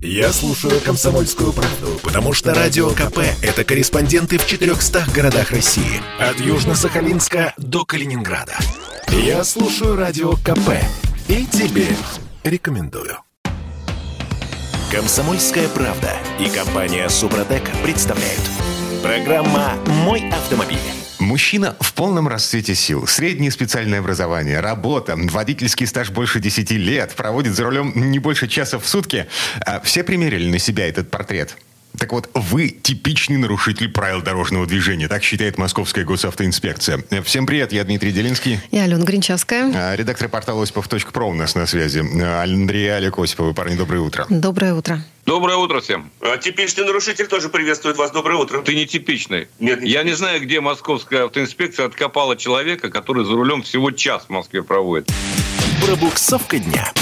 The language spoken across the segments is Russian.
Я слушаю «Комсомольскую правду», потому что «Радио КП» — это корреспонденты в 400 городах России. От Южно-Сахалинска до Калининграда. Я слушаю «Радио КП» и тебе рекомендую. «Комсомольская правда» и компания «Супротек» представляют. Программа «Мой автомобиль». Мужчина в полном расцвете сил. Среднее специальное образование, работа, водительский стаж больше 10 лет, проводит за рулем не больше часа в сутки. А все примерили на себя этот портрет. Так вот, вы типичный нарушитель правил дорожного движения, так считает Московская госавтоинспекция. Всем привет, я Дмитрий Делинский. Я Алена Гринчевская. А, редактор портала осипов.про у нас на связи. Андрей Олег Осиповы. Парни, доброе утро. Доброе утро. Доброе утро всем. А типичный нарушитель тоже приветствует вас. Доброе утро. Ты не типичный. Нет, не Я не знаю, где московская автоинспекция откопала человека, который за рулем всего час в Москве проводит. Пробуксовка дня.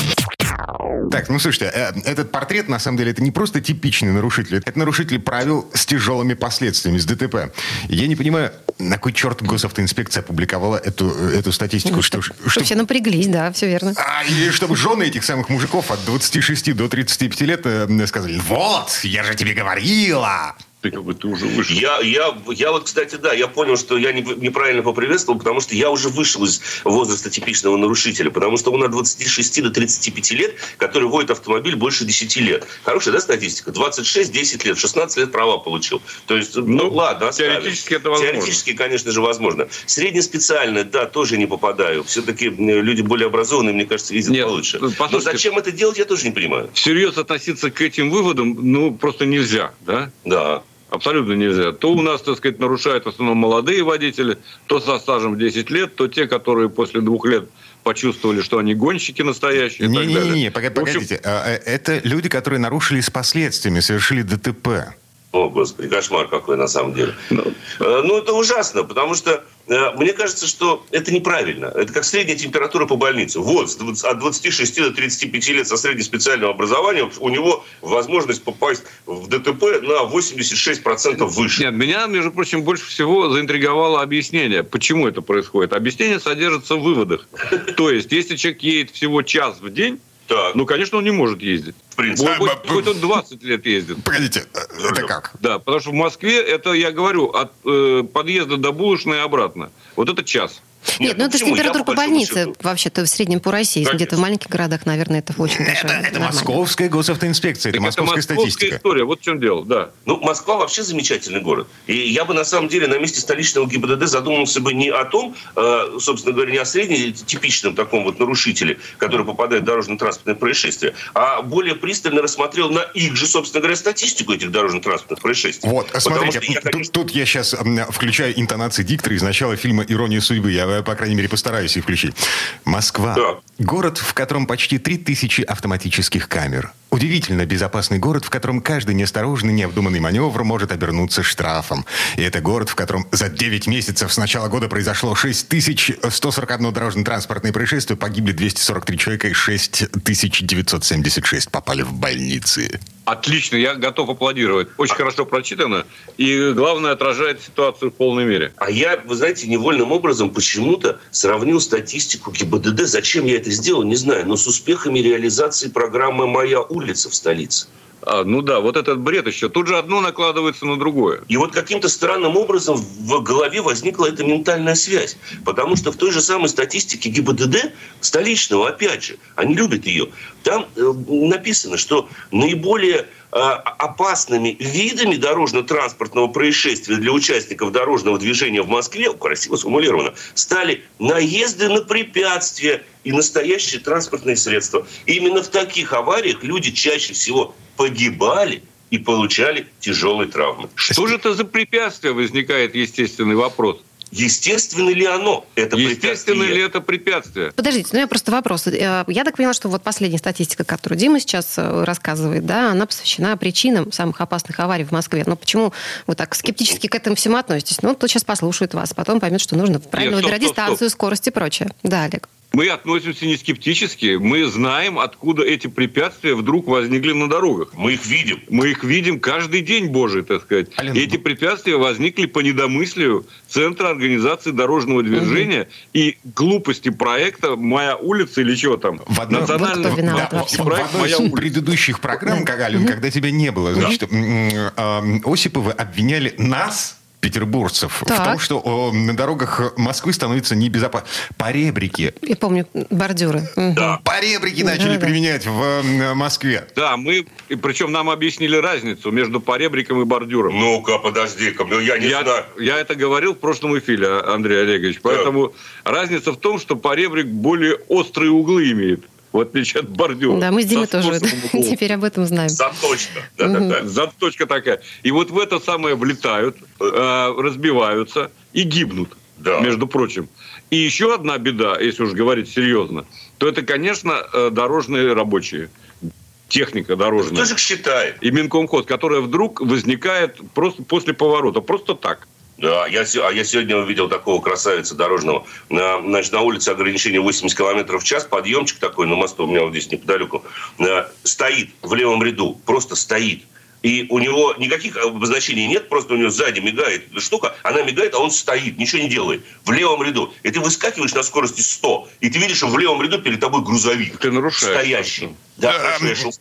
Так, ну слушайте, э, этот портрет, на самом деле, это не просто типичный нарушитель. Это нарушитель правил с тяжелыми последствиями, с ДТП. Я не понимаю, на кой черт госавтоинспекция опубликовала эту, эту статистику? Ну, что, что- чтоб все напряглись, да, все верно. А, и чтобы жены этих самых мужиков от 26 до 35 лет э, сказали, вот, я же тебе говорила. Ты как бы ты уже вышел. Я, я, я вот, кстати, да, я понял, что я не- неправильно поприветствовал, потому что я уже вышел из возраста типичного нарушителя, потому что он от 26 до 35 лет, который водит автомобиль больше 10 лет. Хорошая, да, статистика? 26, 10 лет, 16 лет права получил. То есть, ну, Ну, ладно, оставим. теоретически это возможно. Теоретически, конечно же, возможно. Среднеспециально, да, тоже не попадаю. Все-таки люди более образованные, мне кажется, ездят Нет, получше. ну, Но послушайте. зачем это делать, я тоже не понимаю. Всерьез относиться к этим выводам, ну, просто нельзя, да? Да. Абсолютно нельзя. То у нас, так сказать, нарушают в основном молодые водители, то со стажем в 10 лет, то те, которые после двух лет почувствовали, что они гонщики настоящие. Не-не-не, В общем, погодите. А, э, Это люди, которые нарушили с последствиями, совершили ДТП. О, Господи, кошмар какой на самом деле. Ну. Э, Ну, это ужасно, потому что э, мне кажется, что это неправильно. Это как средняя температура по больнице. Вот, с 20 от 26 до 35 лет со среднеспециальным образованием у него возможность попасть в ДТП на 86% выше. Нет, меня, между прочим, больше всего заинтриговало объяснение, почему это происходит. Объяснение содержится в выводах. То есть, если человек едет всего час в день, Так, ну, конечно, он не может ездить. в принципе. Хоть, хоть он 20 лет ездит. Погодите, э, это как? Да, потому что в Москве это, я говорю, от э, подъезда до булочной и обратно. Вот это час. Нет, ну это же температура по больнице вообще-то в среднем по России. Конечно. Где-то в маленьких городах, наверное, это очень Это, большое. это нормально. московская госавтоинспекция, это Так московская статистика. история, вот в чем дело, да. Ну, Москва вообще замечательный город. И я бы, на самом деле, на месте столичного ГИБДД задумался бы не о том, э, собственно говоря, не о среднетипичном таком вот нарушителе, который попадает в дорожно-транспортное происшествие, а более пристально рассмотрел на их же, собственно говоря, статистику этих дорожно-транспортных происшествий. Вот, Потому смотрите, я, тут, конечно, тут я сейчас включаю интонации диктора из начала фильма «Ирония судьбы». Я, э, по крайней мере, постараюсь их включить. Москва. Да. Город, в котором почти 3000 автоматических камер. Удивительно безопасный город, в котором каждый неосторожный, необдуманный маневр может обернуться штрафом. И это город, в котором за 9 месяцев с начала года произошло 6141 дорожно-транспортное происшествие, погибли 243 человека и 6976 попали в больницы. Отлично, я готов аплодировать. Очень хорошо прочитано. И главное, отражает ситуацию в полной мере. А я, вы знаете, невольным образом почему-то сравнил статистику ГИБДД. Зачем я это сделал, не знаю. Но с успехами реализации программы «Моя улица» в столице. А, ну да, вот этот бред еще. Тут же одно накладывается на другое. И вот каким-то странным образом в голове возникла эта ментальная связь. Потому что в той же самой статистике ГИБДД, столичного, опять же, они любят ее, там э, написано, что наиболее опасными видами дорожно-транспортного происшествия для участников дорожного движения в Москве, красиво сформулировано, стали наезды на препятствия и настоящие транспортные средства. Именно в таких авариях люди чаще всего погибали и получали тяжелые травмы. Что же это за препятствие, возникает естественный вопрос. Естественно ли оно, это Естественно препятствие? ли это препятствие? Подождите, ну я просто вопрос. Э, Я так поняла, что вот последняя статистика, которую Дима сейчас э, рассказывает, да, она посвящена причинам самых опасных аварий в Москве. Но почему вы так скептически к этому всему относитесь? Ну, кто сейчас послушает вас, потом поймет, что нужно правильно стоп, выбирать стоп, стоп. дистанцию, скорость и прочее. Да, Олег. Мы относимся не скептически. Мы знаем, откуда эти препятствия вдруг возникли на дорогах. Мы их видим. Мы их видим каждый день, Божий, так сказать. Ален, эти препятствия возникли по недомыслию Центра организации дорожного движения угу. и глупости проекта «Моя улица» или что там. В одном, Национальный вот виноват да, в проект в одной из предыдущих программ, угу. когда тебя не было, значит, да. Осиповы обвиняли нас петербуржцев так. в том, что о, на дорогах Москвы становится небезопасно. Поребрики. Я помню, бордюры. Да. Поребрики начали да, применять да. в Москве. Да, мы, и причем нам объяснили разницу между поребриком и бордюром. Ну-ка, подожди-ка, ну я не я, знаю. Я это говорил в прошлом эфире, Андрей Олегович. Поэтому да. разница в том, что поребрик более острые углы имеет в отличие от бордюра. Да, мы с Димой тоже теперь об этом знаем. Заточка. Да, да, да. Заточка такая. И вот в это самое влетают, э, разбиваются и гибнут, да. между прочим. И еще одна беда, если уж говорить серьезно, то это, конечно, э, дорожные рабочие техника дорожная. Кто же их считает? И Минкомхоз, которая вдруг возникает просто после поворота, просто так. Да, я, а я сегодня увидел такого красавица дорожного. На, значит, на улице ограничение 80 км в час, подъемчик такой на мосту, у меня вот здесь неподалеку, э, стоит в левом ряду, просто стоит. И у него никаких обозначений нет, просто у него сзади мигает штука, она мигает, а он стоит, ничего не делает. В левом ряду. И ты выскакиваешь на скорости 100, и ты видишь, что в левом ряду перед тобой грузовик. Ты нарушаешь. Стоящий. Да, я шел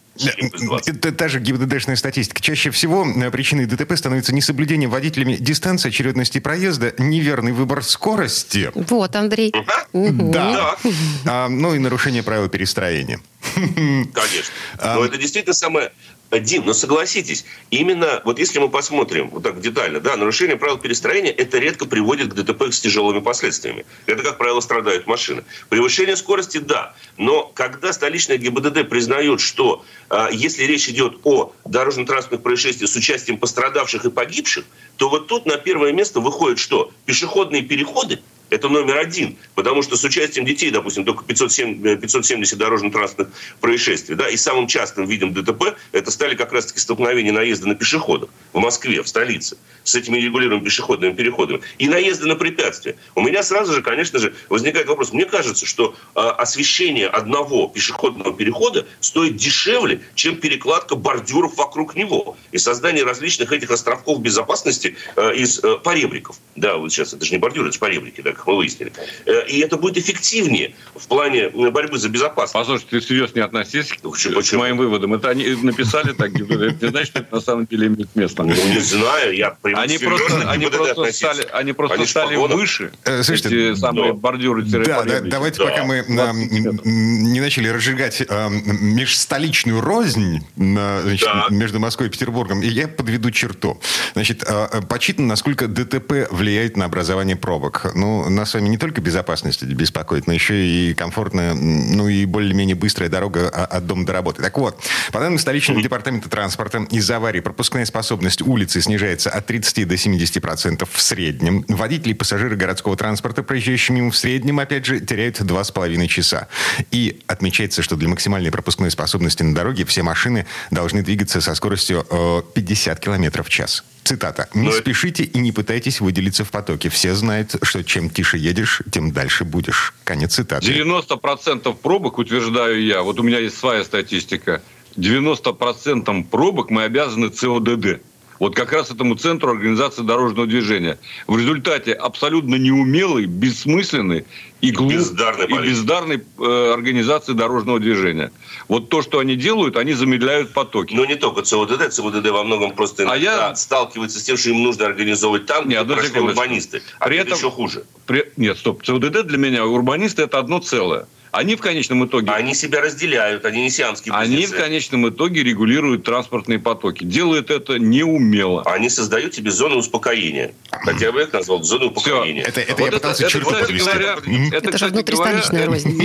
это та же ГИБДДшная статистика. Чаще всего э, причиной ДТП становится несоблюдение водителями дистанции, очередности проезда, неверный выбор скорости. Вот, Андрей. Да. А, ну и нарушение правил перестроения. Конечно. А, Но это действительно самое Дим, но согласитесь, именно вот если мы посмотрим вот так детально, да, нарушение правил перестроения, это редко приводит к ДТП с тяжелыми последствиями. Это, как правило, страдают машины. Превышение скорости, да, но когда столичная ГИБДД признает, что э, если речь идет о дорожно-транспортных происшествиях с участием пострадавших и погибших, то вот тут на первое место выходит что? Пешеходные переходы – это номер один, потому что с участием детей, допустим, только 507, 570 э, дорожно-транспортных происшествий. Да, и самым частым видом ДТП это стали как раз-таки столкновения наезда на пешеходов в Москве, в столице, с этими регулируемыми пешеходными переходами. И наезды на препятствия. У меня сразу же, конечно же, возникает вопрос. Мне кажется, что э, освещение одного пешеходного перехода стоит дешевле, чем перекладка бордюров вокруг него и создание различных этих островков безопасности э, из поребриков. Да, вот сейчас это же не бордюры, это же поребрики, да, как мы выяснили. Э, и это будет эффективнее в плане э, борьбы за безопасность. Послушай, ты всерьез не относись к, к моим выводам. Это они написали так, это не значит, что это на самом деле имеет место. Ну, не знаю, я Они просто, они просто стали, они просто они стали выше, э, Слушайте, эти самые да. бордюры Да, да, давайте да. пока мы на, не начали разжигать э, межстоличную рознь значит, между Москвой и Петербургом, и я подведу черту. Значит, э, почитано, насколько ДТП влияет на образование пробок. Ну, нас с вами не только безопасность беспокоит, но еще и комфортная, ну и более-менее быстрая дорога от дома до работы. Так вот, по данным столичного департамента транспорта, из-за аварии пропускная способность улицы снижается от 30 до 70 процентов в среднем. Водители и пассажиры городского транспорта, проезжающие мимо в среднем, опять же, теряют 2,5 часа. И отмечается, что для максимальной пропускной способности на дороге все машины должны двигаться со скоростью 50 км в час. Цитата. «Не Но спешите и не пытайтесь выделиться в потоке. Все знают, что чем тише едешь, тем дальше будешь». Конец цитаты. 90% пробок, утверждаю я, вот у меня есть своя статистика, 90% пробок мы обязаны ЦОДД. Вот как раз этому центру организации дорожного движения. В результате абсолютно неумелый, бессмысленный и, глуп, бездарной, и бездарной э, организации дорожного движения. Вот то, что они делают, они замедляют потоки. Но не только ЦОДД. ЦОДД во многом просто а я... сталкивается с тем, что им нужно организовывать там, где прошли урбанисты. А при этом еще хуже. При... Нет, стоп. ЦОДД для меня, урбанисты, это одно целое. Они в конечном итоге... Они себя разделяют, они не сиамские близнецы. Они в конечном итоге регулируют транспортные потоки. Делают это неумело. Они создают себе зону успокоения. Хотя бы я их назвал зоной успокоения. Это, это вот я пытался это, черту это, говоря, это, это же внутристоличная рознь.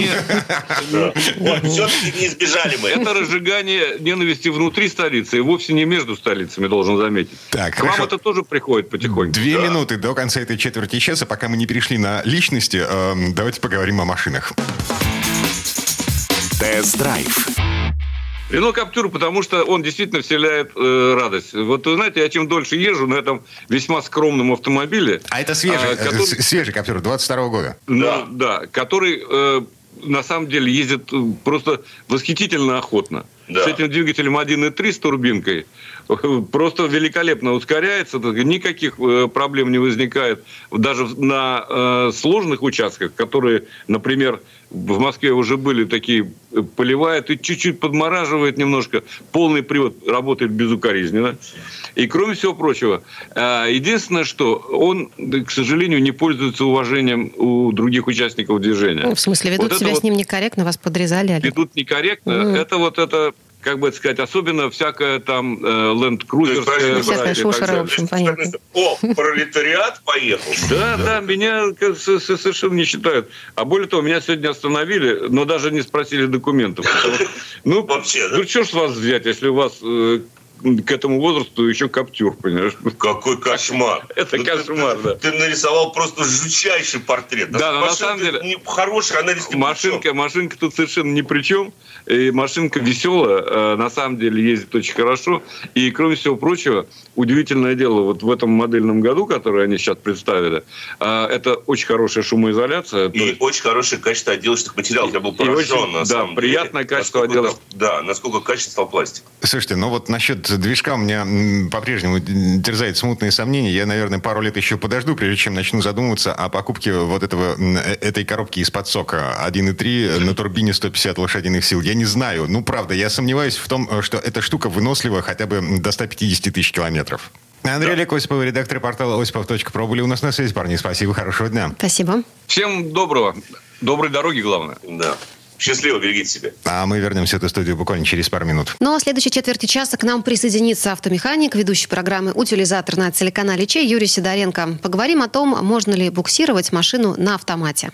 Все-таки не избежали мы. Это разжигание ненависти внутри столицы и вовсе не между столицами, должен заметить. Так, К вам это тоже приходит потихоньку. Две минуты до конца этой четверти часа, пока мы не перешли на личности, эм, давайте поговорим о машинах. Тест-драйв. Рено Каптюр, потому что он действительно вселяет э, радость. Вот вы знаете, я чем дольше езжу на этом весьма скромном автомобиле. А это свежий, а, который, свежий Каптюр 22 года. Ну, да. да, который э, на самом деле ездит просто восхитительно охотно. Да. С этим двигателем 1.3 с турбинкой просто великолепно ускоряется, никаких э, проблем не возникает. Даже на э, сложных участках, которые, например, в Москве уже были такие, э, поливает и чуть-чуть подмораживает немножко. Полный привод работает безукоризненно. И кроме всего прочего, единственное, что он, к сожалению, не пользуется уважением у других участников движения. Ну, в смысле, ведут вот себя вот, с ним некорректно, вас подрезали? Ведут некорректно. Mm. Это вот это как бы сказать, особенно всякая там Land Cruiser. Всякая шушера, в общем, понятно. О, пролетариат поехал. Да, да, меня совершенно не считают. А более того, меня сегодня остановили, но даже не спросили документов. Ну, вообще, ну что ж вас взять, если у вас э, к этому возрасту еще коптюр, понимаешь? Какой кошмар. Это ну, кошмар, да. Ты нарисовал просто жутчайший портрет. Да, но на самом деле... Хороший анализ Машинка, машинка тут совершенно ни при чем. И машинка веселая, э, на самом деле ездит очень хорошо. И, кроме всего прочего, удивительное дело, вот в этом модельном году, который они сейчас представили, э, это очень хорошая шумоизоляция. И есть... очень хорошее качество отделочных материалов. Я был поражен, очень, на Да, приятное деле. качество отделочных. Да, насколько качество пластика. Слушайте, ну вот насчет движка у меня по-прежнему терзает смутные сомнения. Я, наверное, пару лет еще подожду, прежде чем начну задумываться о покупке вот этого, э, этой коробки из-под сока 1.3 на турбине 150 лошадиных сил. Я не знаю. Ну, правда, я сомневаюсь в том, что эта штука вынослива хотя бы до 150 тысяч километров. Андрей да. Олег Осипов, редактор портала осипов.про были у нас на связи, парни. Спасибо, хорошего дня. Спасибо. Всем доброго. Доброй дороги, главное. Да. Счастливо, берегите себя. А мы вернемся в эту студию буквально через пару минут. Ну а в следующей четверти часа к нам присоединится автомеханик, ведущий программы «Утилизатор» на телеканале Че Юрий Сидоренко. Поговорим о том, можно ли буксировать машину на автомате.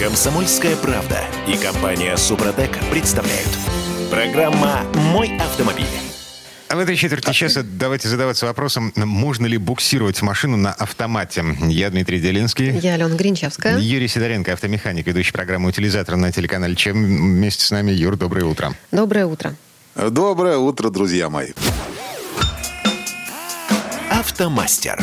Комсомольская правда и компания «Супротек» представляют. Программа «Мой автомобиль». А в этой четверти часа давайте задаваться вопросом, можно ли буксировать машину на автомате. Я Дмитрий Делинский. Я Алена Гринчевская. Юрий Сидоренко, автомеханик, ведущий программы «Утилизатор» на телеканале ЧЕМ. Вместе с нами. Юр, доброе утро. Доброе утро. Доброе утро, друзья мои. Автомастер.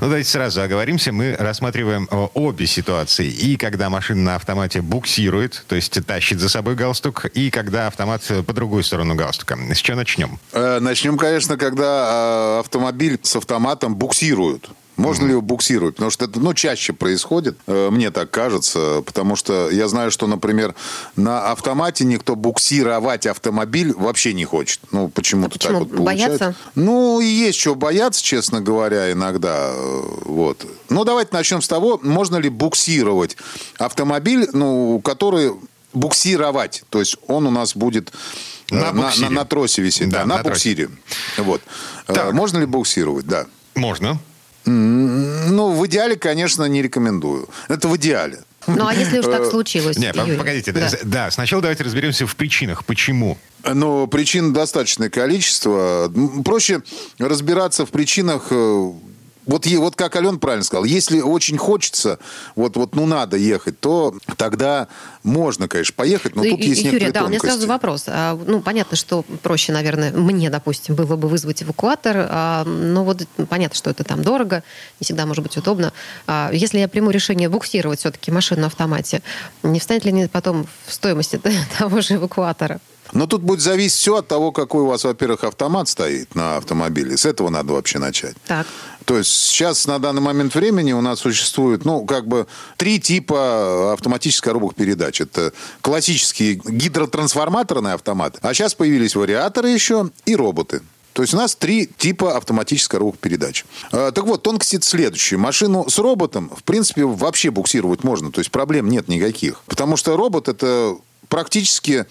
Ну, давайте сразу оговоримся. Мы рассматриваем э, обе ситуации. И когда машина на автомате буксирует, то есть тащит за собой галстук, и когда автомат по другую сторону галстука. С чего начнем? Э, начнем, конечно, когда э, автомобиль с автоматом буксирует. Можно ли его буксировать? Потому что это, ну, чаще происходит, э, мне так кажется, потому что я знаю, что, например, на автомате никто буксировать автомобиль вообще не хочет. Ну, почему-то а почему? так вот получается. Боятся? Ну, и есть чего бояться, честно говоря, иногда. Э, вот. Ну, давайте начнем с того, можно ли буксировать автомобиль, ну, который буксировать. То есть он у нас будет э, на, на, на, на тросе висеть. Да, да на, на буксире. Вот. Так. Можно ли буксировать? Да. Можно. Ну, в идеале, конечно, не рекомендую. Это в идеале. Ну, а если уж так э, случилось, Нет, Юрий? погодите. Да. да, сначала давайте разберемся в причинах. Почему? Ну, причин достаточное количество. Проще разбираться в причинах э, вот, вот как Ален правильно сказал, если очень хочется, вот, вот ну надо ехать, то тогда можно, конечно, поехать, но тут и, есть Юрий, да, у меня сразу вопрос. А, ну, понятно, что проще, наверное, мне, допустим, было бы вызвать эвакуатор, а, но вот понятно, что это там дорого, не всегда может быть удобно. А, если я приму решение буксировать все-таки машину на автомате, не встанет ли потом в стоимости того же эвакуатора? Но тут будет зависеть все от того, какой у вас, во-первых, автомат стоит на автомобиле. С этого надо вообще начать. Так. То есть сейчас на данный момент времени у нас существует, ну, как бы три типа автоматических коробок передач. Это классические гидротрансформаторные автоматы, а сейчас появились вариаторы еще и роботы. То есть у нас три типа автоматических коробок передач. А, так вот, тонкости следующие. Машину с роботом, в принципе, вообще буксировать можно. То есть проблем нет никаких. Потому что робот это практически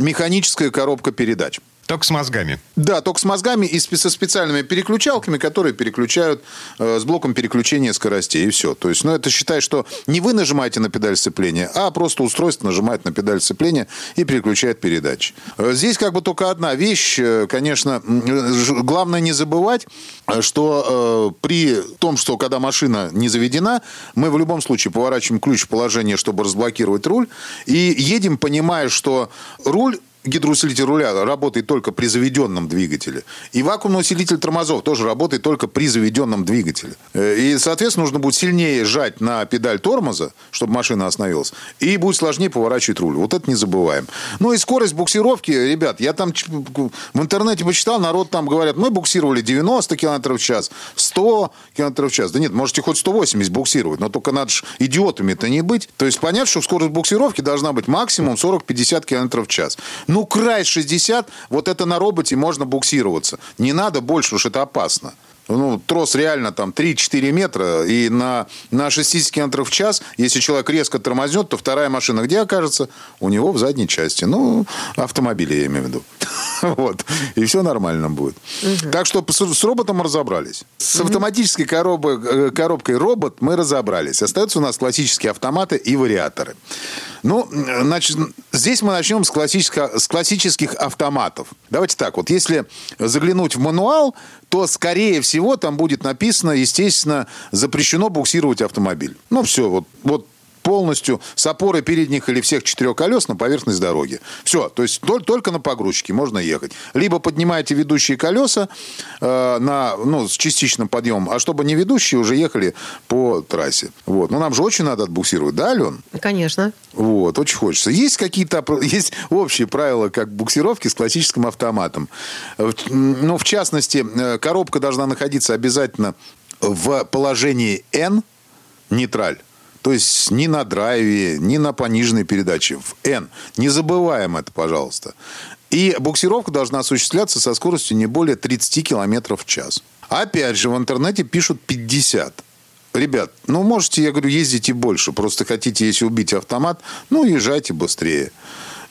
механическая коробка передач. Только с мозгами. Да, только с мозгами и со специальными переключалками, которые переключают э, с блоком переключения скоростей. И все. То есть, ну, это считай, что не вы нажимаете на педаль сцепления, а просто устройство нажимает на педаль сцепления и переключает передачи. Э, здесь как бы только одна вещь. Э, конечно, главное не забывать, э, что э, при том, что когда машина не заведена, мы в любом случае поворачиваем ключ в положение, чтобы разблокировать руль, и едем, понимая, что руль гидроусилитель руля работает только при заведенном двигателе. И вакуумный усилитель тормозов тоже работает только при заведенном двигателе. Э, и, соответственно, нужно будет сильнее жать на педаль тормоза, чтобы машина остановилась. И будет сложнее поворачивать руль. Вот это не забываем. Ну и скорость буксировки, ребят, я там в интернете почитал, народ там говорят, мы буксировали 90 км в час, 100 км в час. Да нет, можете хоть 180 буксировать, но только надо же идиотами-то не быть. То есть понятно, что скорость буксировки должна быть максимум 40-50 км в час. Ну, край 60, вот это на роботе можно буксироваться. Не надо больше, уж это опасно ну, трос реально там 3-4 метра, и на, на 60 км в час, если человек резко тормознет, то вторая машина где окажется? У него в задней части. Ну, автомобиля я имею в виду. Вот. И все нормально будет. Так что с, роботом разобрались. С автоматической коробой, э, коробкой робот мы разобрались. Остаются у нас классические автоматы и вариаторы. Ну, значит, здесь мы начнем с, классических, с классических автоматов. Давайте так, вот если заглянуть в мануал, то, скорее всего, там будет написано, естественно, запрещено буксировать автомобиль. Ну, все, вот, вот полностью с опорой передних или всех четырех колес на поверхность дороги. Все, то есть только на погрузчике можно ехать. Либо поднимаете ведущие колеса э, на, ну, с частичным подъемом, а чтобы не ведущие уже ехали по трассе. Вот. Но нам же очень надо отбуксировать, да, Ален? Конечно. Вот, очень хочется. Есть какие-то есть общие правила, как буксировки с классическим автоматом. Ну, в частности, э, коробка должна находиться обязательно в положении N, нейтраль. То есть ни на драйве, ни на пониженной передаче. В N. Не забываем это, пожалуйста. И буксировка должна осуществляться со скоростью не более 30 км в час. Опять же, в интернете пишут 50. Ребят, ну можете, я говорю, ездите больше. Просто хотите, если убить автомат, ну езжайте быстрее.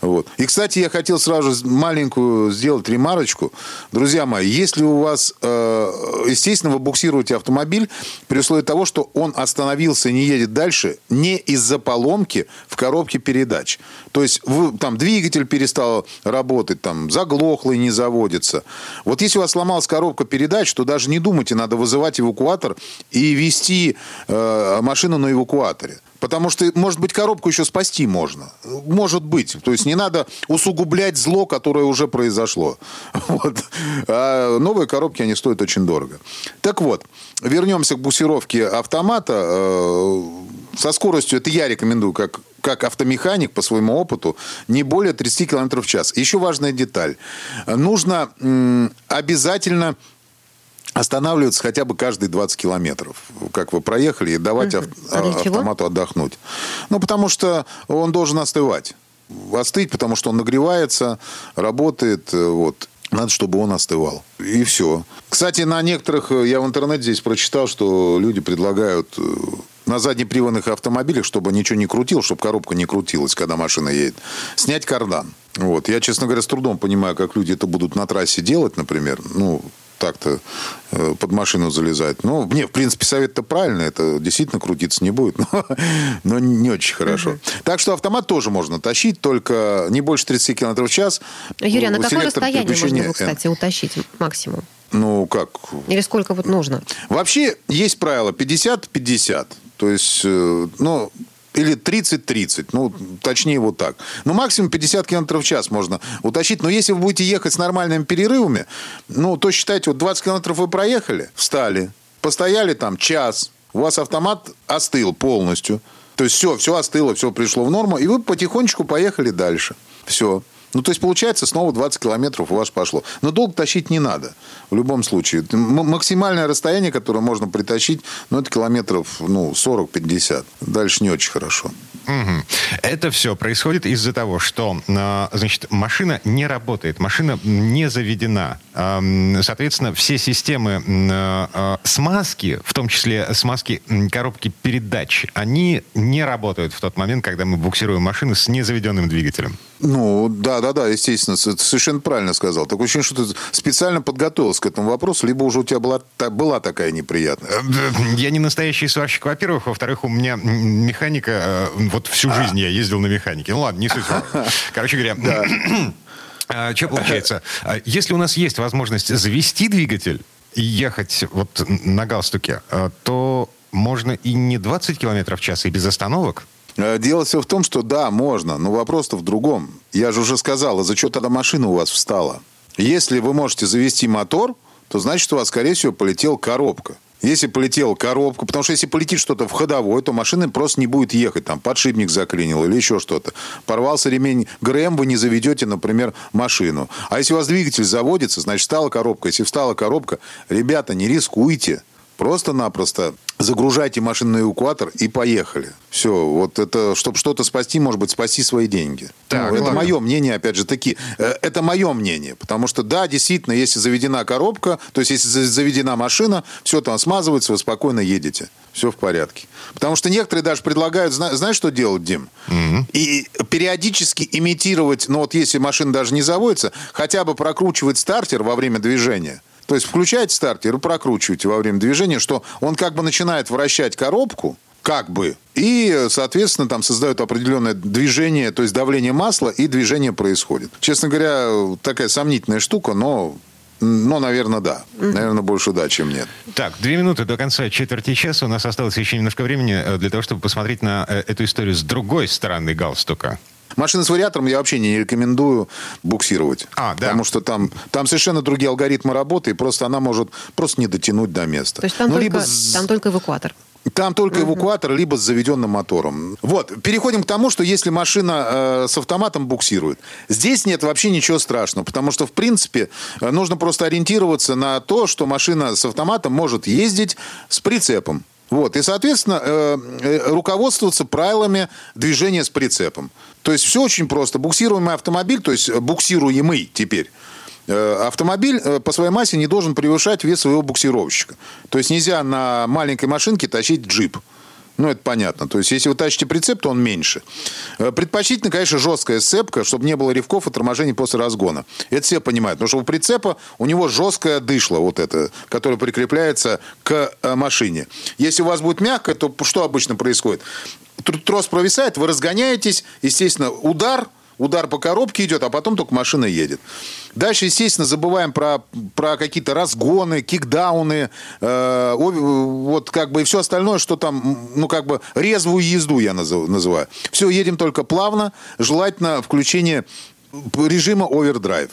Вот. И, кстати, я хотел сразу маленькую сделать ремарочку. Друзья мои, если у вас, э, естественно, вы буксируете автомобиль при условии того, что он остановился и не едет дальше не из-за поломки в коробке передач. То есть вы, там двигатель перестал работать, там заглохлый не заводится. Вот если у вас сломалась коробка передач, то даже не думайте, надо вызывать эвакуатор и вести э, машину на эвакуаторе. Потому что, может быть, коробку еще спасти можно. Может быть. То есть не надо усугублять зло, которое уже произошло. Вот. А новые коробки, они стоят очень дорого. Так вот, вернемся к буксировке автомата. Э, со скоростью, это я рекомендую, как как автомеханик по своему опыту, не более 30 км в час. Еще важная деталь. Нужно обязательно останавливаться хотя бы каждые 20 километров, как вы проехали, и давать угу. а автомату отдохнуть. Ну, потому что он должен остывать. Остыть, потому что он нагревается, работает, э, вот. Надо, чтобы он остывал. И все. Кстати, на некоторых, э, я в интернете здесь прочитал, что люди предлагают э, на заднеприводных автомобилях, чтобы ничего не крутил, чтобы коробка не крутилась, когда машина едет, снять кардан. Вот. Я, честно говоря, с трудом понимаю, как люди это будут на трассе делать, например. Ну, так-то э, под машину залезать. Ну, не, в принципе, совет-то правильный, это действительно крутиться не будет, но, но не очень хорошо. Угу. Так что автомат тоже можно тащить, только не больше 30 км в час. Юрий, а на какое расстояние можно его, кстати, утащить максимум? Ну, как? Или сколько вот нужно? Вообще, есть правило 50-50. То есть, э, ну, или 30-30, ну, точнее вот так. Ну, максимум 50 км в час можно утащить. Но если вы будете ехать с нормальными перерывами, ну, то считайте, вот 20 км вы проехали, встали, постояли там час, у вас автомат остыл полностью. То есть все, все остыло, все пришло в норму, и вы потихонечку поехали дальше. Все. Ну, то есть, получается, снова 20 километров у вас пошло. Но долго тащить не надо. В любом случае. Максимальное расстояние, которое можно притащить, ну, это километров ну, 40-50. Дальше не очень хорошо. Угу. Это все происходит из-за того, что а, значит, машина не работает, машина не заведена. Соответственно, все системы а, а, смазки, в том числе смазки коробки передач, они не работают в тот момент, когда мы буксируем машину с незаведенным двигателем. Ну, да, да, да, естественно, ты совершенно правильно сказал. Такое ощущение, что ты специально подготовился к этому вопросу, либо уже у тебя была, была такая неприятная. Э, я не настоящий сварщик, во-первых. Во-вторых, у меня механика, э, вот всю жизнь я ездил на механике. Ну ладно, не суть. Короче говоря, а, что получается? А, если у нас есть возможность завести двигатель и ехать вот на галстуке, то можно и не 20 километров в час, и без остановок, Э, Дело все в том, что да, можно, но вопрос-то в другом. Я же уже сказал, из-за чего тогда машина у вас встала? Если вы можете завести мотор, то значит, у вас, скорее всего, полетела коробка. Если полетела коробка, потому что если полетит что-то в ходовой, то машина просто не будет ехать. Там подшипник заклинил или еще что-то. Порвался ремень ГРМ, вы не заведете, например, машину. А если у вас двигатель заводится, значит, встала коробка. Если встала коробка, ребята, не рискуйте. Просто-напросто загружайте машину на эвакуатор и поехали. Все, вот это, чтобы что-то спасти, может быть, спасти свои деньги. Так, Ну, это ладно. мое мнение, опять же, таки. Э, Это мое мнение. Потому что, да, действительно, если заведена коробка, то есть если за- заведена машина, все там смазывается, вы спокойно едете. Все в порядке. Потому что некоторые даже предлагают, зна- знаешь, что делать, Дим? И периодически имитировать, ну вот если машина даже не заводится, хотя бы прокручивать стартер во время движения. То есть включаете стартер и прокручиваете во время движения, что он как бы начинает вращать коробку, как бы, и, соответственно, там создает определенное движение, то есть давление масла, и движение происходит. Честно говоря, такая сомнительная штука, но, но наверное, да. Наверное, больше да, чем нет. Так, две минуты до конца четверти часа. У нас осталось еще немножко времени э, для того, чтобы посмотреть на э, эту историю с другой стороны галстука. Машины с вариатором я вообще не рекомендую буксировать. А, да. Потому что там, там совершенно другие алгоритмы работы, и просто она может просто не дотянуть до места. То есть там, Ну, только, либо там только эвакуатор. Там только эвакуатор, либо с заведенным мотором. Вот, переходим к тому, что если машина э, с автоматом буксирует, здесь нет вообще ничего страшного, потому что, в принципе, э, нужно просто ориентироваться на то, что машина с автоматом может ездить с прицепом. Вот, и, соответственно, э, э, руководствоваться правилами движения с прицепом. То есть все очень просто. Буксируемый автомобиль, то есть буксируемый теперь, автомобиль э, по своей массе не должен превышать вес своего буксировщика. То есть нельзя на маленькой машинке тащить джип. Ну, это понятно. То есть, если вы тащите прицеп, то он меньше. Э, Предпочтительно, конечно, жесткая сцепка, чтобы не было ревков и торможений после разгона. Это все понимают. Потому что у прицепа у него жесткое дышло, вот это, которое прикрепляется к э, машине. Если у вас будет мягкое, то что обычно происходит? Тр- Трос провисает, вы разгоняетесь, естественно, удар, Удар по коробке идет, а потом только машина едет. Дальше, естественно, забываем про, про какие-то разгоны, кикдауны, э, вот как бы и все остальное, что там, ну как бы резвую езду я называю. Все, едем только плавно, желательно включение режима овердрайв.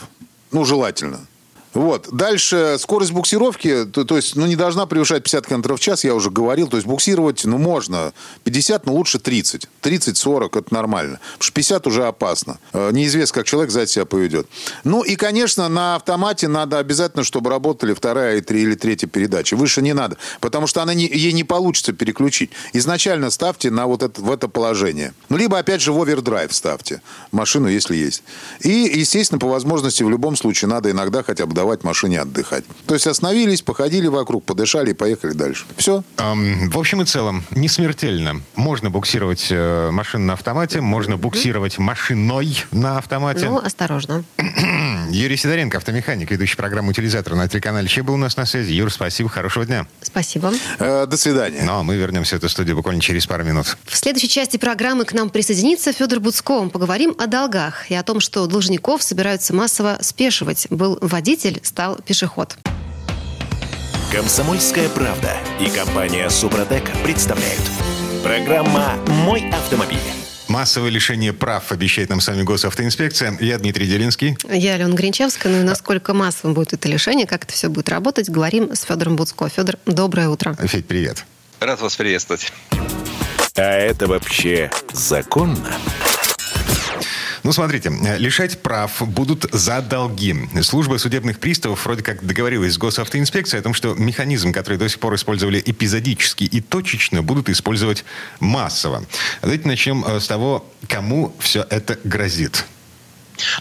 Ну, желательно. Вот. Дальше скорость буксировки, то, то есть, ну, не должна превышать 50 км в час, я уже говорил. То есть, буксировать, ну, можно 50, но лучше 30. 30-40 это нормально. Потому что 50 уже опасно. Э, Неизвестно, как человек сзади себя поведет. Ну, и, конечно, на автомате надо обязательно, чтобы работали вторая и три, или третья передача. Выше не надо, потому что она не, ей не получится переключить. Изначально ставьте на вот это, в это положение. Ну, либо, опять же, в овердрайв ставьте машину, если есть. И, естественно, по возможности в любом случае надо иногда хотя бы давать машине отдыхать. То есть остановились, походили вокруг, подышали и поехали дальше. Все. Ам, в общем и целом, не смертельно. Можно буксировать э, машину на автомате, можно буксировать машиной на автомате. Ну, осторожно. Юрий Сидоренко, автомеханик, ведущий программу «Утилизатор» на телеканале Че был у нас на связи. Юр, спасибо, хорошего дня. Спасибо. Э, до свидания. Ну, а мы вернемся в эту студию буквально через пару минут. В следующей части программы к нам присоединится Федор Буцко. Поговорим о долгах и о том, что должников собираются массово спешивать. Был водитель, стал пешеход. Комсомольская правда и компания Супротек представляют. Программа «Мой автомобиль». Массовое лишение прав обещает нам с вами госавтоинспекция. Я Дмитрий Делинский. Я Алена Гринчевская. Ну и насколько массовым будет это лишение, как это все будет работать, говорим с Федором Буцко. Федор, доброе утро. Федь, привет. Рад вас приветствовать. А это вообще законно? Ну, смотрите, лишать прав будут за долги. Служба судебных приставов вроде как договорилась с госавтоинспекцией о том, что механизм, который до сих пор использовали эпизодически и точечно, будут использовать массово. Давайте начнем э, с того, кому все это грозит.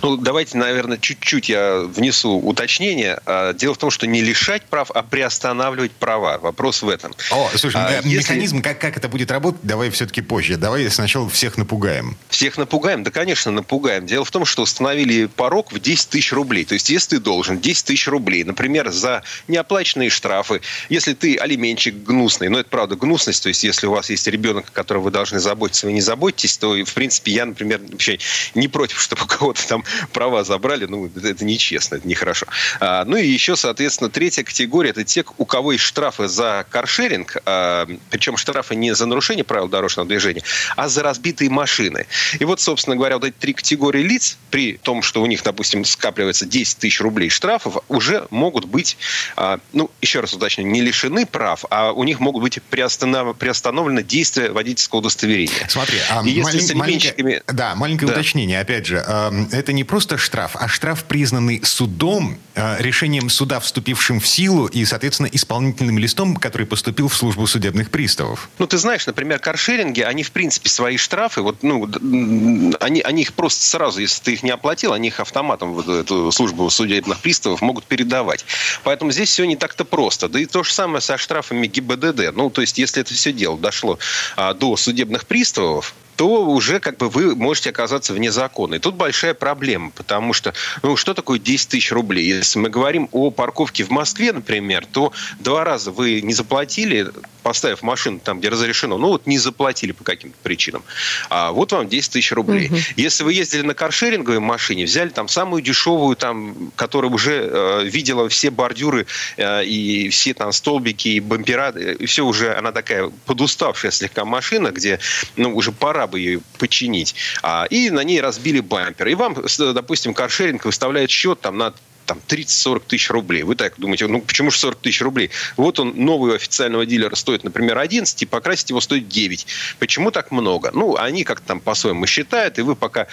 Ну, давайте, наверное, чуть-чуть я внесу уточнение. А, Дело в том, что не лишать прав, а приостанавливать права. Вопрос в этом. О, слушай, А если- механизм, как, как это будет работать, давай все-таки позже. Давай сначала всех напугаем. Всех напугаем? Да, конечно, напугаем. Дело в том, что установили порог в 10 тысяч рублей. То есть, если ты должен 10 тысяч рублей, например, за неоплаченные штрафы, если ты алименщик гнусный, но это правда гнусность, то есть, если у вас есть ребенок, о котором вы должны заботиться, вы не заботитесь, то, в принципе, я, например, вообще не против, чтобы у кого-то там права забрали, ну, это, это нечестно, это нехорошо. А, ну и еще, соответственно, третья категория – это те, у кого есть штрафы за каршеринг, а, причем штрафы не за нарушение правил дорожного движения, а за разбитые машины. И вот, собственно говоря, вот эти три категории лиц, при том, что у них, допустим, скапливается 10 тысяч рублей штрафов, уже могут быть, а, ну, еще раз уточню, не лишены прав, а у них могут быть приостанов... приостановлено действие водительского удостоверения. Смотри, а И малень- если с алименщиками... маленькое, да, маленькое Да. уточнение, опять же, это не просто штраф, а штраф, признанный судом, э, решением суда, вступившим в силу, и, соответственно, исполнительным листом, который поступил в службу судебных приставов. Ну, ты знаешь, например, каршеринги, они, в принципе, свои штрафы, вот, ну, они, они их просто сразу, если ты их не оплатил, они их автоматом в эту службу судебных приставов могут передавать. Поэтому здесь все не так-то просто. Да и то же самое со штрафами ГИБДД. Ну, то есть, если это все дело дошло а, до судебных приставов, то уже как бы вы можете оказаться вне закона. И тут большая проблема, потому что, ну, что такое 10 тысяч рублей? Если мы говорим о парковке в Москве, например, то два раза вы не заплатили, поставив машину там, где разрешено, ну, вот не заплатили по каким-то причинам. А вот вам 10 тысяч рублей. Если вы ездили на каршеринговой машине, взяли там самую дешевую, там, которая уже э, видела все бордюры э, и все там столбики и бампера, э, и все уже, она такая подуставшая слегка машина, где, ну, уже пора бы ее починить. А, и на ней разбили бампер. И вам, допустим, каршеринг выставляет счет там на там 30-40 тысяч рублей. Вы так думаете, ну почему же 40 тысяч рублей? Вот он, новый у официального дилера стоит, например, 11, и покрасить его стоит 9. Почему так много? Ну, они как-то там по-своему считают, и вы пока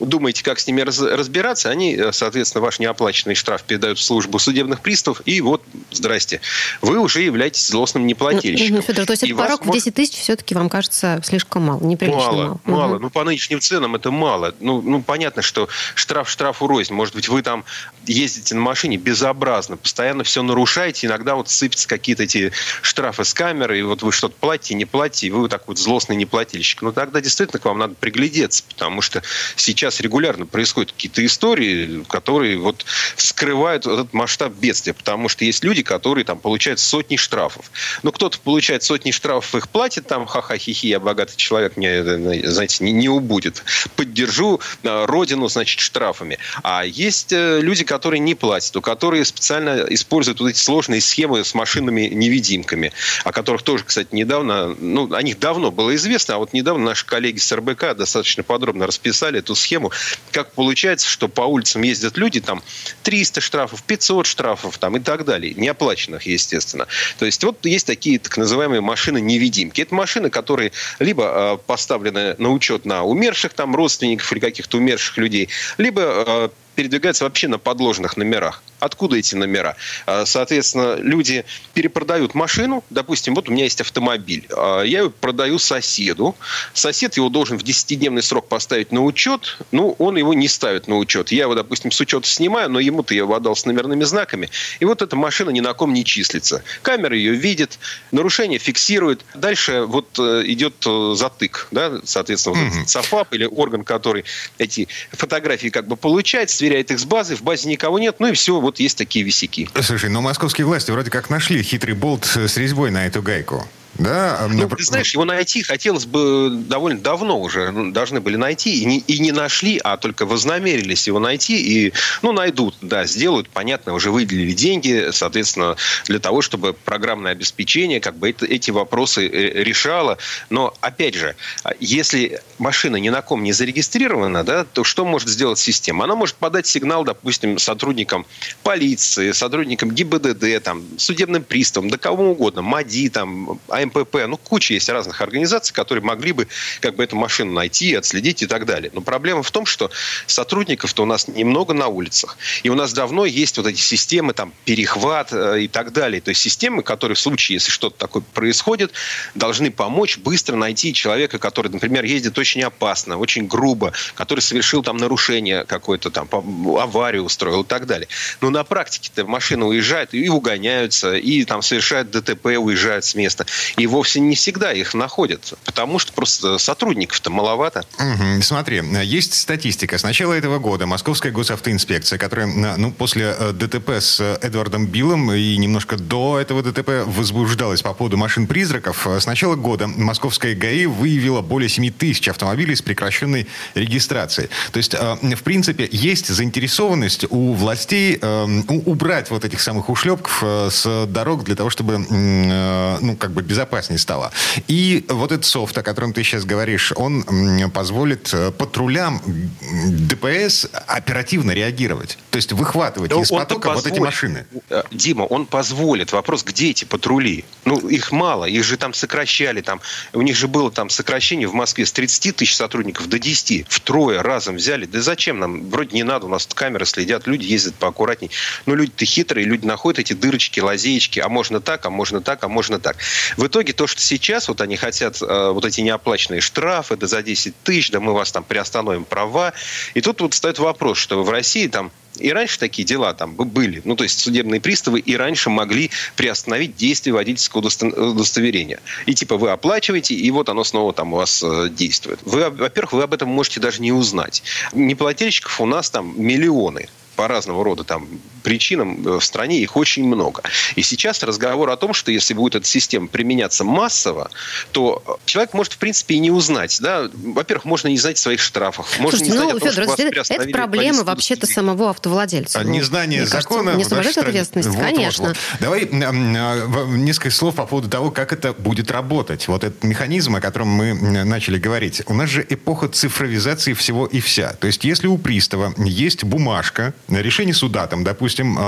думаете, как с ними раз- разбираться, они, э, соответственно, ваш неоплаченный штраф передают в службу судебных приставов, и вот, здрасте, вы уже являетесь злостным неплательщиком. Ну, Федор, то есть этот порог в может- 10 тысяч все-таки вам кажется слишком мало, неприлично мало. Мало, мало. Ну, по нынешним ценам это мало. Ну, ну, понятно, что штраф штрафу рознь. Может быть, вы там ездите на машине безобразно, постоянно все нарушаете, иногда вот сыпятся какие-то эти штрафы с камеры, и вот вы что-то платите, не платите, и вы вот так вот злостный неплательщик. Ну, тогда действительно к вам надо приглядеться, потому что сейчас регулярно происходят какие-то истории, которые вот скрывают этот масштаб бедствия, потому что есть люди, которые там получают сотни штрафов. Ну, кто-то получает сотни штрафов, их платит, там, ха-ха-хи-хи, я богатый человек, мне, э, знаете, не, не убудет. Поддержу э, родину, значит, штрафами. А есть э, люди, которые не платят, у которых специально используют вот эти сложные схемы с машинами-невидимками, о которых тоже, кстати, недавно, ну, о них давно было известно, а вот недавно наши коллеги с РБК достаточно подробно расписали эту схему, как получается, что по улицам ездят люди, там, 300 штрафов, 500 штрафов, там, и так далее, неоплаченных, естественно. То есть вот есть такие так называемые машины-невидимки. Это машины, которые либо э, поставлены на учет на умерших там родственников или каких-то умерших людей, либо э, передвигаются вообще на подложных номерах. Откуда эти номера? А, Соответственно, люди перепродают машину. Допустим, вот у меня есть автомобиль. А, Я его продаю соседу. Сосед его должен в 10-дневный срок поставить на учет. Ну, он его не ставит на учет. Я его, допустим, с учета снимаю, но ему-то я его отдал с номерными знаками. И вот эта машина ни на ком не числится. Камера ее видит, нарушение фиксирует. Дальше вот э, идет э, затык. Да? Соответственно, вот этот САФАП или орган, который эти фотографии как бы получает, сверяет их с базой. В базе никого нет. Ну и все, вот есть такие висяки. Слушай, ну московские власти вроде как нашли хитрый болт с резьбой на эту гайку. Да? а, Ну, ты знаешь, его найти хотелось бы довольно давно уже. Ну, Должны были найти. И не, и не нашли, а только вознамерились его найти. И, ну, найдут, да, сделают. Понятно, уже выделили деньги, соответственно, для того, чтобы программное обеспечение как бы это- эти вопросы э, решало. Но, опять же, а если машина ни на ком не зарегистрирована, да, то что может сделать система? Она может подать сигнал, допустим, сотрудникам полиции, сотрудникам ГИБДД, там, судебным приставам, да кому угодно, МАДИ, там, АМПП, ну, куча есть разных организаций, которые могли бы как бы эту машину найти, отследить и так далее. Но проблема в том, что сотрудников-то у нас немного на улицах. И у нас давно есть вот эти системы, там, перехват э, и так далее. То есть системы, которые в случае, если что-то такое происходит, должны помочь быстро найти человека, который, например, ездит очень опасно, очень грубо, который совершил там нарушение какое-то, там, аварию устроил и так далее. Но на практике-то машины уезжают и угоняются, и там совершают ДТП, уезжают с места. И вовсе не всегда их находят, потому что просто сотрудников-то маловато. Угу. Смотри, есть статистика. С начала этого года Московская госавтоинспекция, которая ну, после э, ДТП с Эдвардом Биллом и немножко до этого ДТП возбуждалась по поводу машин-призраков, с начала года Московская ГАИ выявила более 7 тысяч автомобилей с прекращенной регистрацией. То есть, э, в принципе, есть заинтересованность у властей э, убрать вот этих самых ушлепков с дорог для того, чтобы ну, как бы безопаснее стало. И вот этот софт, о котором ты сейчас говоришь, он позволит э, патрулям ДПС оперативно реагировать. То есть выхватывать да из потока вот эти машины. Э, Дима, он позволит. Вопрос, где эти патрули? Ну, их мало. Их же там сокращали. Там, у них же было там сокращение в Москве с 30 тысяч сотрудников до 10. Втрое разом взяли. Да зачем нам? Вроде не надо. У нас камеры следят. Люди ездят поаккуратней. Но люди-то хитрые. Люди находят эти дырочки, лазеечки. А можно так, а можно так, а можно так. В итоге то, что сейчас вот они хотят э, вот эти неоплаченные штрафы, да за 10 тысяч, да мы вас там приостановим права. И тут вот встает вопрос, что в России там и раньше такие дела там были. Ну, то есть судебные приставы и раньше могли приостановить действие водительского удостоверения. И типа вы оплачиваете, и вот оно снова там у вас э, действует. Вы, во-первых, вы об этом можете даже не узнать. Неплательщиков у нас там миллионы по разного рода там причинам э, в стране их очень много. И сейчас разговор о том, что если будет эта система применяться массово, то человек может, в принципе, и не узнать. Да? Во-первых, можно не знать своих штрафах. Можно Слушайте, не ну, знать том, Федор, это, это проблема вообще-то самого автовладельца. А ну, незнание закона... Не освобождает ответственности, вот, конечно. Вот, вот. Давай а, несколько слов по поводу того, как это будет работать. Вот этот механизм, о котором мы начали говорить. У нас же эпоха цифровизации всего и вся. То есть, если у пристава есть бумажка, решение суда, там, допустим,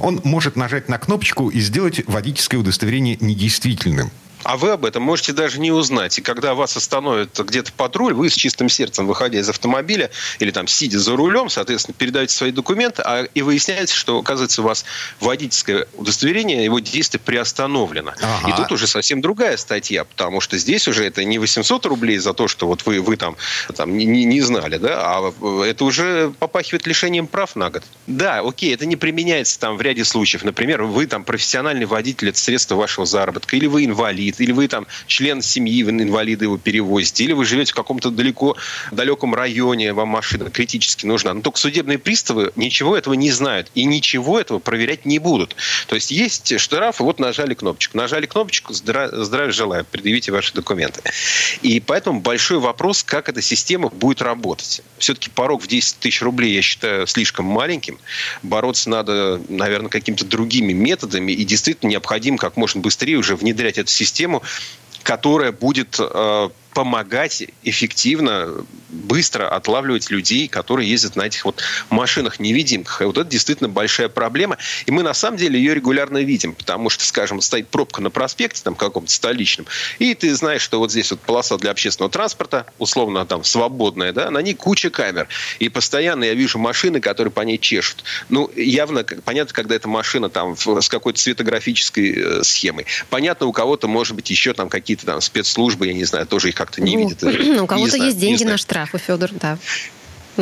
он может нажать на кнопочку и сделать водительское удостоверение недействительным. А вы об этом можете даже не узнать. И когда вас остановит где-то патруль, вы с чистым сердцем, выходя из автомобиля или там сидя за рулем, соответственно, передаете свои документы, а, и выясняется, что, оказывается, у вас водительское удостоверение, его действие приостановлено. Ага. И тут уже совсем другая статья, потому что здесь уже это не 800 рублей за то, что вот вы, вы там, там не, не знали, да, а это уже попахивает лишением прав на год. Да, окей, это не применяется там в ряде случаев. Например, вы там профессиональный водитель, это средство вашего заработка, или вы инвалид, инвалид, или вы там член семьи, вы инвалида его перевозите, или вы живете в каком-то далеко, далеком районе, вам машина критически нужна. Но только судебные приставы ничего этого не знают и ничего этого проверять не будут. То есть есть штрафы, вот нажали кнопочку. Нажали кнопочку, здра- здравия желаю, предъявите ваши документы. И поэтому большой вопрос, как эта система будет работать. Все-таки порог в 10 тысяч рублей я считаю слишком маленьким. Бороться надо, наверное, какими-то другими методами. И действительно необходимо как можно быстрее уже внедрять эту систему систему, которая будет э, помогать эффективно, быстро отлавливать людей, которые ездят на этих вот машинах-невидимках. И вот это действительно большая проблема. И мы на самом деле ее регулярно видим, потому что, скажем, стоит пробка на проспекте, там каком-то столичном, и ты знаешь, что вот здесь вот полоса для общественного транспорта, условно там свободная, да, на ней куча камер. И постоянно я вижу машины, которые по ней чешут. Ну, явно понятно, когда эта машина там с какой-то цветографической э, схемой. Понятно, у кого-то, может быть, еще там какие-то там спецслужбы, я не знаю, тоже их как-то не ну, видит. Ну, у кого-то есть деньги на штрафы, Федор, да.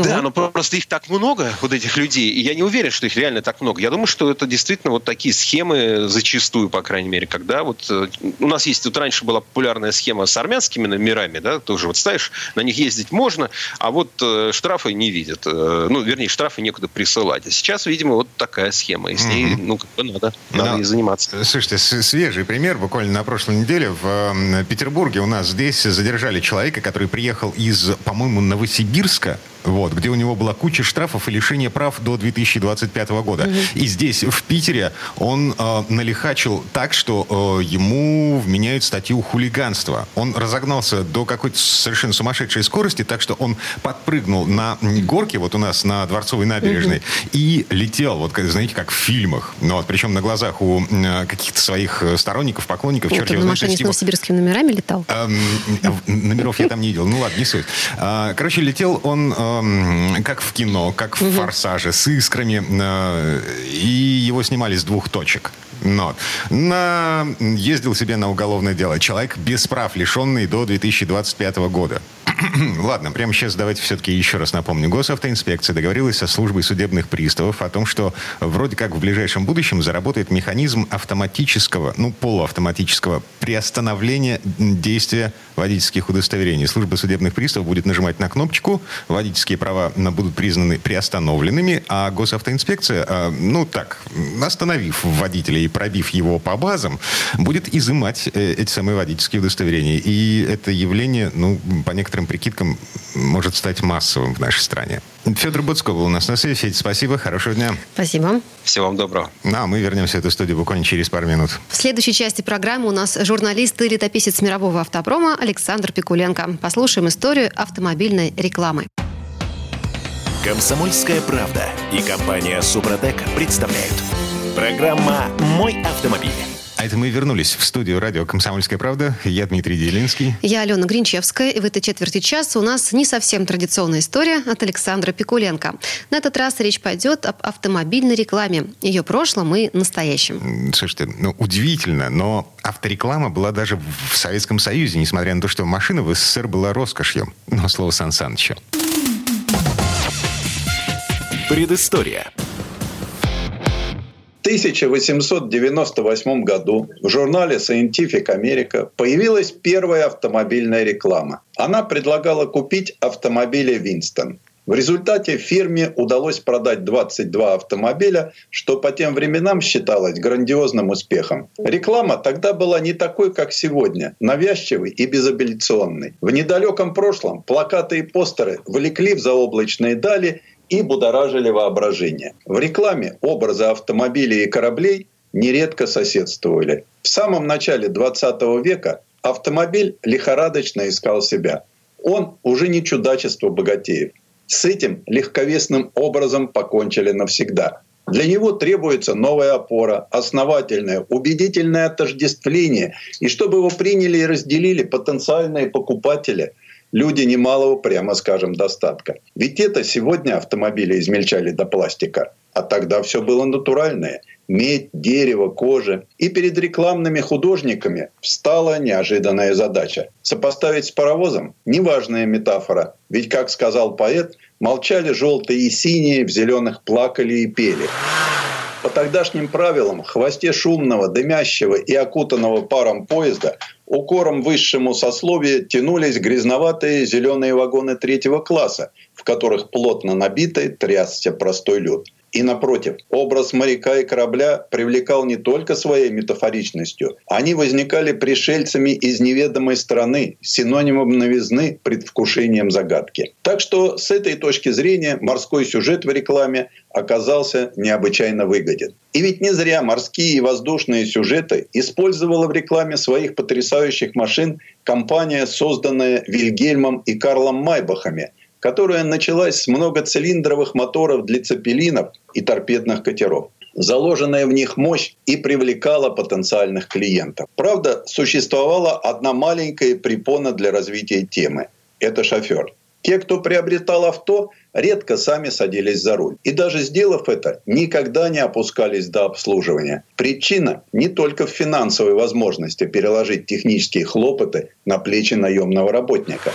Да, но просто их так много, вот этих людей, и я не уверен, что их реально так много. Я думаю, что это действительно вот такие схемы зачастую, по крайней мере, когда вот э, у нас есть, вот раньше была популярная схема с армянскими номерами, да, тоже вот ставишь, на них ездить можно, а вот э, штрафы не видят. Э, ну, вернее, штрафы некуда присылать. А сейчас, видимо, вот такая схема, и с ней, mm-hmm. ну, как бы надо, надо но, и заниматься. Слушайте, свежий пример, буквально на прошлой неделе в Петербурге у нас здесь задержали человека, который приехал из, по-моему, Новосибирска, вот, где у него была куча штрафов и лишения прав до 2025 года. Угу. И здесь, в Питере, он э, налихачил так, что э, ему вменяют статью хулиганства. Он разогнался до какой-то совершенно сумасшедшей скорости, так что он подпрыгнул на горке, вот у нас на Дворцовой набережной, угу. и летел, вот, знаете, как в фильмах. Ну, вот, причем на глазах у э, каких-то своих сторонников, поклонников. Вот, черт он на машине с новосибирскими номерами летал? Э, номеров я там не видел. Ну ладно, не суть. А, короче, летел он как в кино, как в «Форсаже», с искрами. Э, и его снимали с двух точек. Но на... ездил себе на уголовное дело. Человек без прав, лишенный до 2025 года. Ладно, прямо сейчас давайте все-таки еще раз напомню. Госавтоинспекция договорилась со службой судебных приставов о том, что вроде как в ближайшем будущем заработает механизм автоматического, ну, полуавтоматического приостановления действия водительских удостоверений. Служба судебных приставов будет нажимать на кнопочку, водительские права будут признаны приостановленными, а госавтоинспекция, а, ну так, остановив водителя и пробив его по базам, будет изымать э, эти самые водительские удостоверения. И это явление, ну, по некоторым прикидкам, может стать массовым в нашей стране. Федор Буцко был у нас на связи. Федь, спасибо, хорошего дня. Спасибо. Всего вам доброго. Ну, а мы вернемся в эту студию буквально через пару минут. В следующей части программы у нас журналист и летописец мирового автопрома Александр Пикуленко. Послушаем историю автомобильной рекламы. Комсомольская правда и компания Супротек представляют. Программа «Мой автомобиль». А это мы вернулись в студию радио «Комсомольская правда». Я Дмитрий Делинский. Я Алена Гринчевская. И в этой четверти часа у нас не совсем традиционная история от Александра Пикуленко. На этот раз речь пойдет об автомобильной рекламе. Ее прошлом и настоящем. Слушайте, ну удивительно, но автореклама была даже в Советском Союзе, несмотря на то, что машина в СССР была роскошью. Но слово Сан Санычу. Предыстория. 1898 году в журнале Scientific America появилась первая автомобильная реклама. Она предлагала купить автомобили Винстон. В результате фирме удалось продать 22 автомобиля, что по тем временам считалось грандиозным успехом. Реклама тогда была не такой, как сегодня, навязчивой и безапелляционной. В недалеком прошлом плакаты и постеры влекли в заоблачные дали и будоражили воображение. В рекламе образы автомобилей и кораблей нередко соседствовали. В самом начале 20 века автомобиль лихорадочно искал себя. Он уже не чудачество богатеев. С этим легковесным образом покончили навсегда. Для него требуется новая опора, основательное, убедительное отождествление, и чтобы его приняли и разделили потенциальные покупатели – люди немалого, прямо скажем, достатка. Ведь это сегодня автомобили измельчали до пластика, а тогда все было натуральное. Медь, дерево, кожа. И перед рекламными художниками встала неожиданная задача. Сопоставить с паровозом – неважная метафора. Ведь, как сказал поэт, молчали желтые и синие, в зеленых плакали и пели. По тогдашним правилам, в хвосте шумного, дымящего и окутанного паром поезда укором высшему сословию тянулись грязноватые зеленые вагоны третьего класса, в которых плотно набитый трясся простой люд. И напротив, образ моряка и корабля привлекал не только своей метафоричностью. Они возникали пришельцами из неведомой страны, синонимом новизны, предвкушением загадки. Так что с этой точки зрения морской сюжет в рекламе оказался необычайно выгоден. И ведь не зря морские и воздушные сюжеты использовала в рекламе своих потрясающих машин компания, созданная Вильгельмом и Карлом Майбахами – которая началась с многоцилиндровых моторов для цепелинов и торпедных катеров. Заложенная в них мощь и привлекала потенциальных клиентов. Правда, существовала одна маленькая препона для развития темы. Это шофер. Те, кто приобретал авто, редко сами садились за руль. И даже сделав это, никогда не опускались до обслуживания. Причина не только в финансовой возможности переложить технические хлопоты на плечи наемного работника.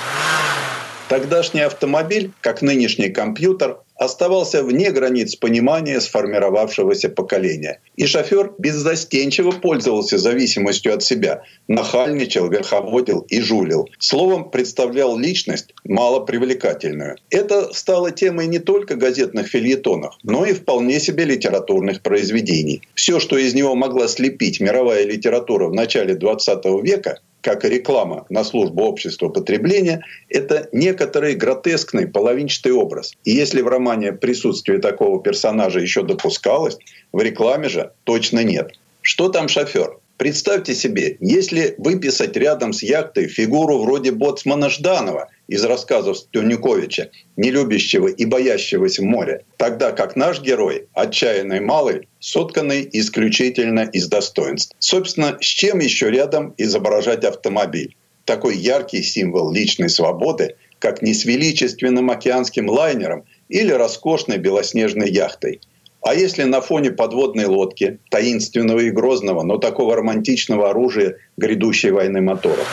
Тогдашний автомобиль, как нынешний компьютер, оставался вне границ понимания сформировавшегося поколения. И шофер беззастенчиво пользовался зависимостью от себя, нахальничал, верховодил и жулил. Словом, представлял личность малопривлекательную. Это стало темой не только газетных фильетонов, но и вполне себе литературных произведений. Все, что из него могла слепить мировая литература в начале 20 века, как и реклама на службу общества потребления, это некоторый гротескный половинчатый образ. И если в романе присутствие такого персонажа еще допускалось, в рекламе же точно нет. Что там шофер? Представьте себе, если выписать рядом с яхтой фигуру вроде боцмана Жданова из рассказов Стюниковича, не любящего и боящегося моря, тогда как наш герой, отчаянный малый, сотканный исключительно из достоинств. Собственно, с чем еще рядом изображать автомобиль? Такой яркий символ личной свободы, как не с величественным океанским лайнером или роскошной белоснежной яхтой – а если на фоне подводной лодки, таинственного и грозного, но такого романтичного оружия грядущей войны моторов?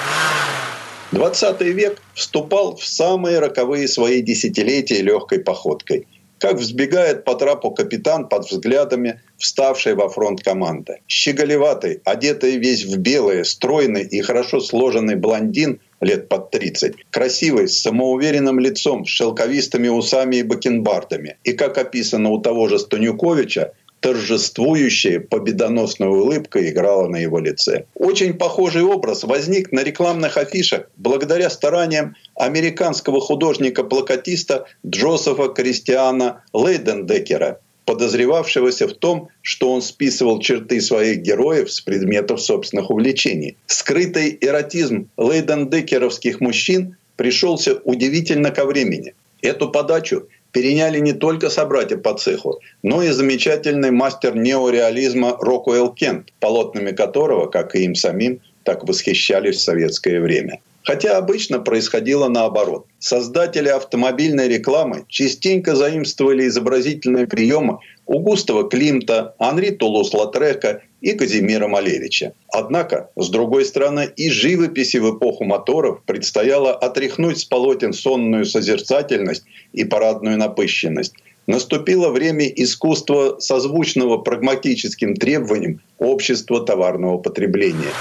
20 век вступал в самые роковые свои десятилетия легкой походкой – как взбегает по трапу капитан под взглядами вставшей во фронт команды. Щеголеватый, одетый весь в белое, стройный и хорошо сложенный блондин лет под 30. Красивый, с самоуверенным лицом, с шелковистыми усами и бакенбардами. И, как описано у того же Станюковича, торжествующая победоносная улыбка играла на его лице. Очень похожий образ возник на рекламных афишах благодаря стараниям американского художника-плакатиста Джозефа Кристиана Лейдендекера, подозревавшегося в том, что он списывал черты своих героев с предметов собственных увлечений. Скрытый эротизм лейдендекеровских мужчин пришелся удивительно ко времени. Эту подачу переняли не только собратья по цеху, но и замечательный мастер неореализма Рокуэлл Кент, полотнами которого, как и им самим, так восхищались в советское время. Хотя обычно происходило наоборот. Создатели автомобильной рекламы частенько заимствовали изобразительные приемы у Густава Климта, Анри Тулус-Латрека и Казимира Малевича. Однако, с другой стороны, и живописи в эпоху моторов предстояло отряхнуть с полотен сонную созерцательность и парадную напыщенность. Наступило время искусства, созвучного прагматическим требованиям общества товарного потребления.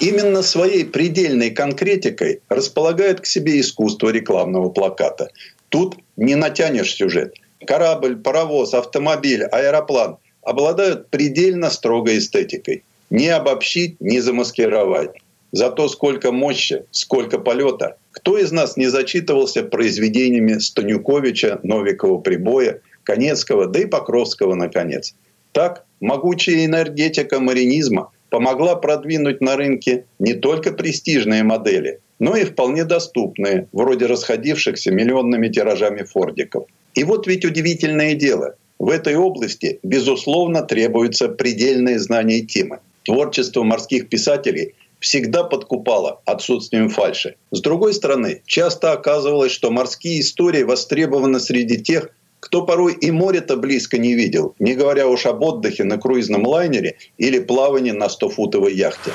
Именно своей предельной конкретикой располагает к себе искусство рекламного плаката. Тут не натянешь сюжет. Корабль, паровоз, автомобиль, аэроплан обладают предельно строгой эстетикой. Не обобщить, не замаскировать. Зато сколько мощи, сколько полета. Кто из нас не зачитывался произведениями Станюковича, Новикова, Прибоя, Конецкого, да и Покровского, наконец. Так, могучая энергетика маринизма помогла продвинуть на рынке не только престижные модели, но и вполне доступные, вроде расходившихся миллионными тиражами фордиков. И вот ведь удивительное дело. В этой области, безусловно, требуется предельное знание темы. Творчество морских писателей всегда подкупало отсутствием фальши. С другой стороны, часто оказывалось, что морские истории востребованы среди тех, кто порой и море-то близко не видел, не говоря уж об отдыхе на круизном лайнере или плавании на 100-футовой яхте.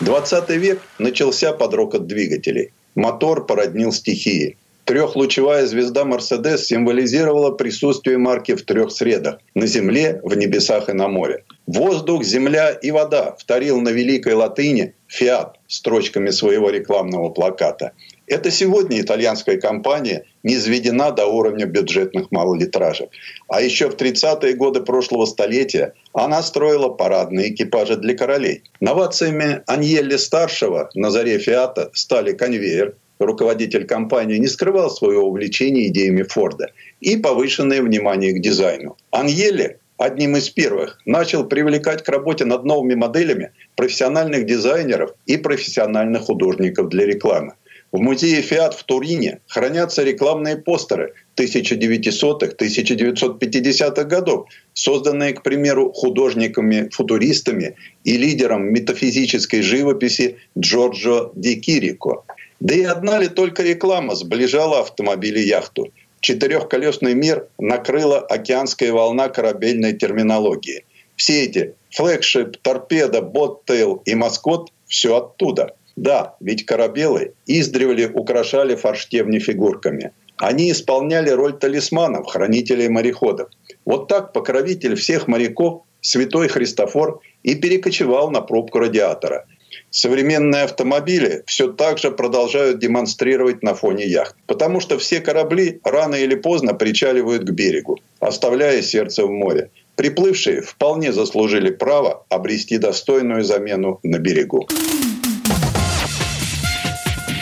20 век начался под рокот двигателей. Мотор породнил стихии. Трехлучевая звезда Мерседес символизировала присутствие марки в трех средах – на земле, в небесах и на море. Воздух, земля и вода вторил на великой латыни «Фиат» строчками своего рекламного плаката. Это сегодня итальянская компания не изведена до уровня бюджетных малолитражек. А еще в 30-е годы прошлого столетия она строила парадные экипажи для королей. Новациями Аньелли-старшего на заре «Фиата» стали конвейер, руководитель компании, не скрывал своего увлечения идеями Форда и повышенное внимание к дизайну. Аньелли одним из первых начал привлекать к работе над новыми моделями профессиональных дизайнеров и профессиональных художников для рекламы. В музее «Фиат» в Турине хранятся рекламные постеры 1900-1950-х годов, созданные, к примеру, художниками-футуристами и лидером метафизической живописи Джорджо Ди Кирико. Да и одна ли только реклама сближала автомобили яхту. Четырехколесный мир накрыла океанская волна корабельной терминологии. Все эти флегшип, торпеда, боттейл и маскот – все оттуда. Да, ведь корабелы издревле украшали форштевни фигурками. Они исполняли роль талисманов, хранителей мореходов. Вот так покровитель всех моряков, святой Христофор, и перекочевал на пробку радиатора – современные автомобили все так же продолжают демонстрировать на фоне яхт. Потому что все корабли рано или поздно причаливают к берегу, оставляя сердце в море. Приплывшие вполне заслужили право обрести достойную замену на берегу.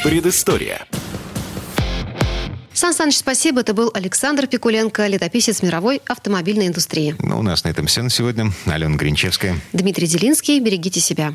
Предыстория. Сан Саныч, спасибо. Это был Александр Пикуленко, летописец мировой автомобильной индустрии. Ну, у нас на этом все на сегодня. Алена Гринчевская. Дмитрий Делинский. Берегите себя.